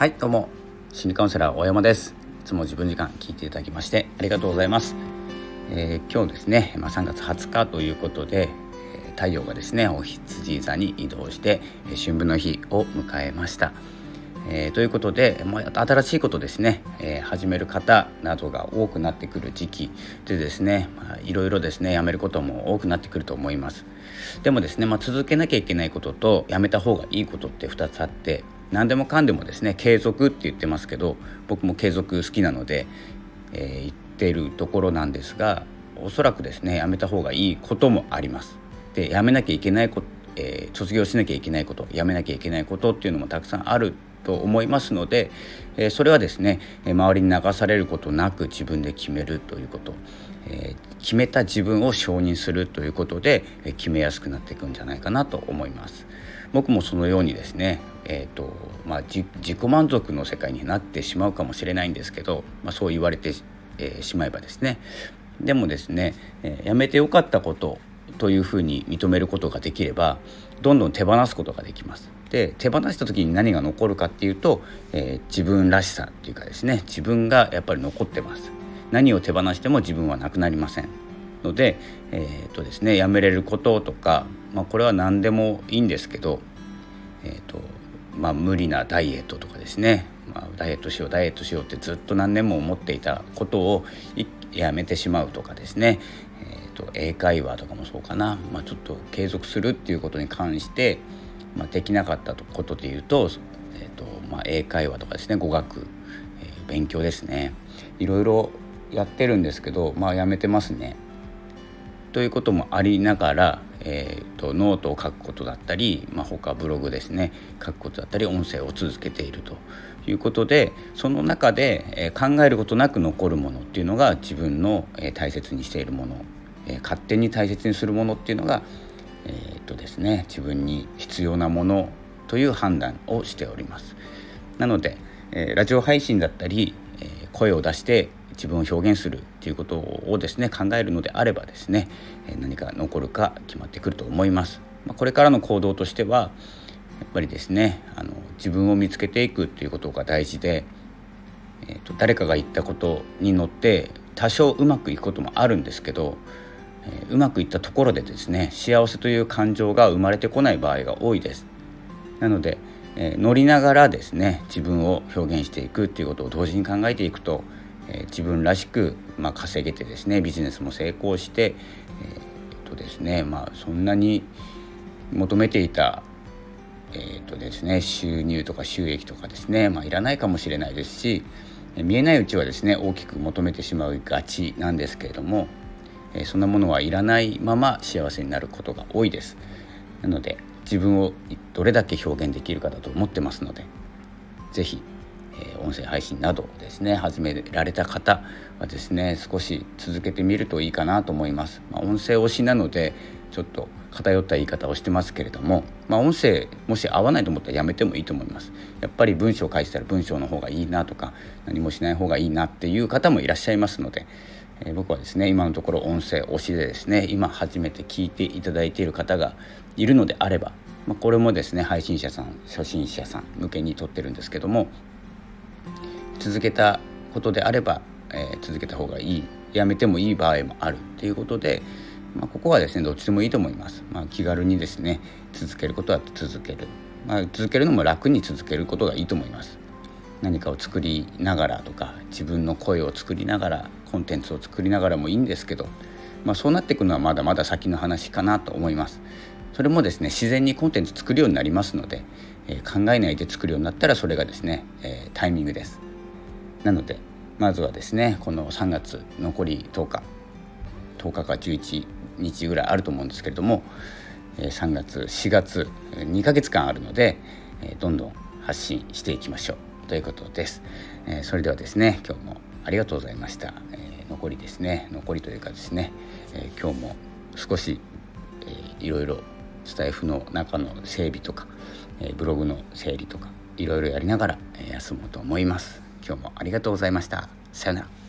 はいどうも。心理カウンセラー大山です。いつも自分時間聞いていただきましてありがとうございます、えー、今日ですね、まあ、3月20日ということで太陽がですねお羊座に移動して春分の日を迎えました。えー、ということで、まあ、新しいことですね、えー、始める方などが多くなってくる時期でですね、まあ、いろいろですねやめることも多くなってくると思います。でもですね、まあ、続けなきゃいけないこととやめた方がいいことって2つあって何でもかんでもですね継続って言ってますけど僕も継続好きなので、えー、言ってるところなんですがおそらくですねやめた方がいいこともあります。でやめなきゃいけないことえー、卒業しなきゃいけないことやめなきゃいけないことっていうのもたくさんあると思いますので、えー、それはですね周りに流されることなく自分で決めるということ、えー、決めた自分を承認するということで、え決めやすくなっていくんじゃないかなと思います。僕もそのようにですね、えーとまあ、自己満足の世界になってしまうかもしれないんですけど、まあ、そう言われて、えー、しまえばですねでもですね、えー、やめてよかったことというふうに認めることができればどんどん手放すことができます。で手放した時に何が残るかっていうと、えー、自分らしさっていうかですね。自分がやっぱり残ってます。何を手放しても自分はなくなりません。ので,、えーとですね、やめれることとか、まあ、これは何でもいいんですけど、えーとまあ、無理なダイエットとかですね、まあ、ダイエットしようダイエットしようってずっと何年も思っていたことをやめてしまうとかですね、えと、英会話とかもそうかな、まあ、ちょっと継続するっていうことに関してまあ、できなかったことでいうと,、えーとまあ、英会話とかですね。語学、えー、勉強ですね。いろいろやってるんですけど、まあ、やめてますね。ということもありながら、えーと、ノートを書くことだったり、まあ、他ブログですね。書くことだったり音声を続けていると。いうことでその中で、えー、考えることなく残るものっていうのが自分の、えー、大切にしているもの、えー、勝手に大切にするものっていうのがえー、っとですね自分に必要なものという判断をしております。なので、え、ラジオ配信だったり、え、声を出して自分を表現するということをですね考えるのであればですね、え何か残るか決まってくると思います、まあ、これからの行動としてはやっぱりですねあの自分を見つけていくということが大事で、えーと誰かが言ったことに乗って多少うまくいくこともあるんですけどえうまくいったところでですね幸せという感情が生まれてこない場合が多いです。なので、え乗りながらですね自分を表現していくっていうことを同時に考えていくと、え自分らしく、まあ、稼げてですねビジネスも成功して、えー、とですねまあそんなに求めていたえーとですね、収入とか収益とかですね、まあ、いらないかもしれないですし見えないうちはですね大きく求めてしまうがちなんですけれどもえそんなものはいらないまま幸せになることが多いです。なので自分をどれだけ表現できるかだと思ってますので是非、え音声配信などですね始められた方はですね少し続けてみるといいかなと思います、まあ、音声推しなのでちょっと偏った言い方をしてますけれども、まあ、音声もし合わないと思ったらやめてもいいと思います。やっぱり文章を書いてたら文章の方がいいなとか何もしない方がいいなっていう方もいらっしゃいますのでえ僕はですね今のところ音声推しでですね今初めて聞いていただいている方がいるのであれば、まあ、これもですね配信者さん初心者さん向けに撮ってるんですけども続けたことであれば、えー、続けた方がいいやめてもいい場合もあるということで、まあ、ここはですねどっちでもいいと思います、まあ、気軽にですね続けることは続ける、まあ、続けるのも楽に続けることがいいと思います。何かを作りながらとか自分の声を作りながらコンテンツを作りながらもいいんですけど、まあ、そうなっていくのはまだまだ先の話かなと思います。それもですね自然にコンテンツ作るようになりますので、えー、考えないで作るようになったらそれがですね、えー、タイミングです。なのでまずはですねこの3月残り10日10日か11日ぐらいあると思うんですけれども3月4月2ヶ月間あるのでどんどん発信していきましょう。ということです、えー、それではですね今日もありがとうございました、えー、残りですね残りというかですね、えー、今日も少し、えー、いろいろスタイフの中の整備とか、えブログの整理とかいろいろやりながら、え休もうと思います。今日もありがとうございました。さよなら。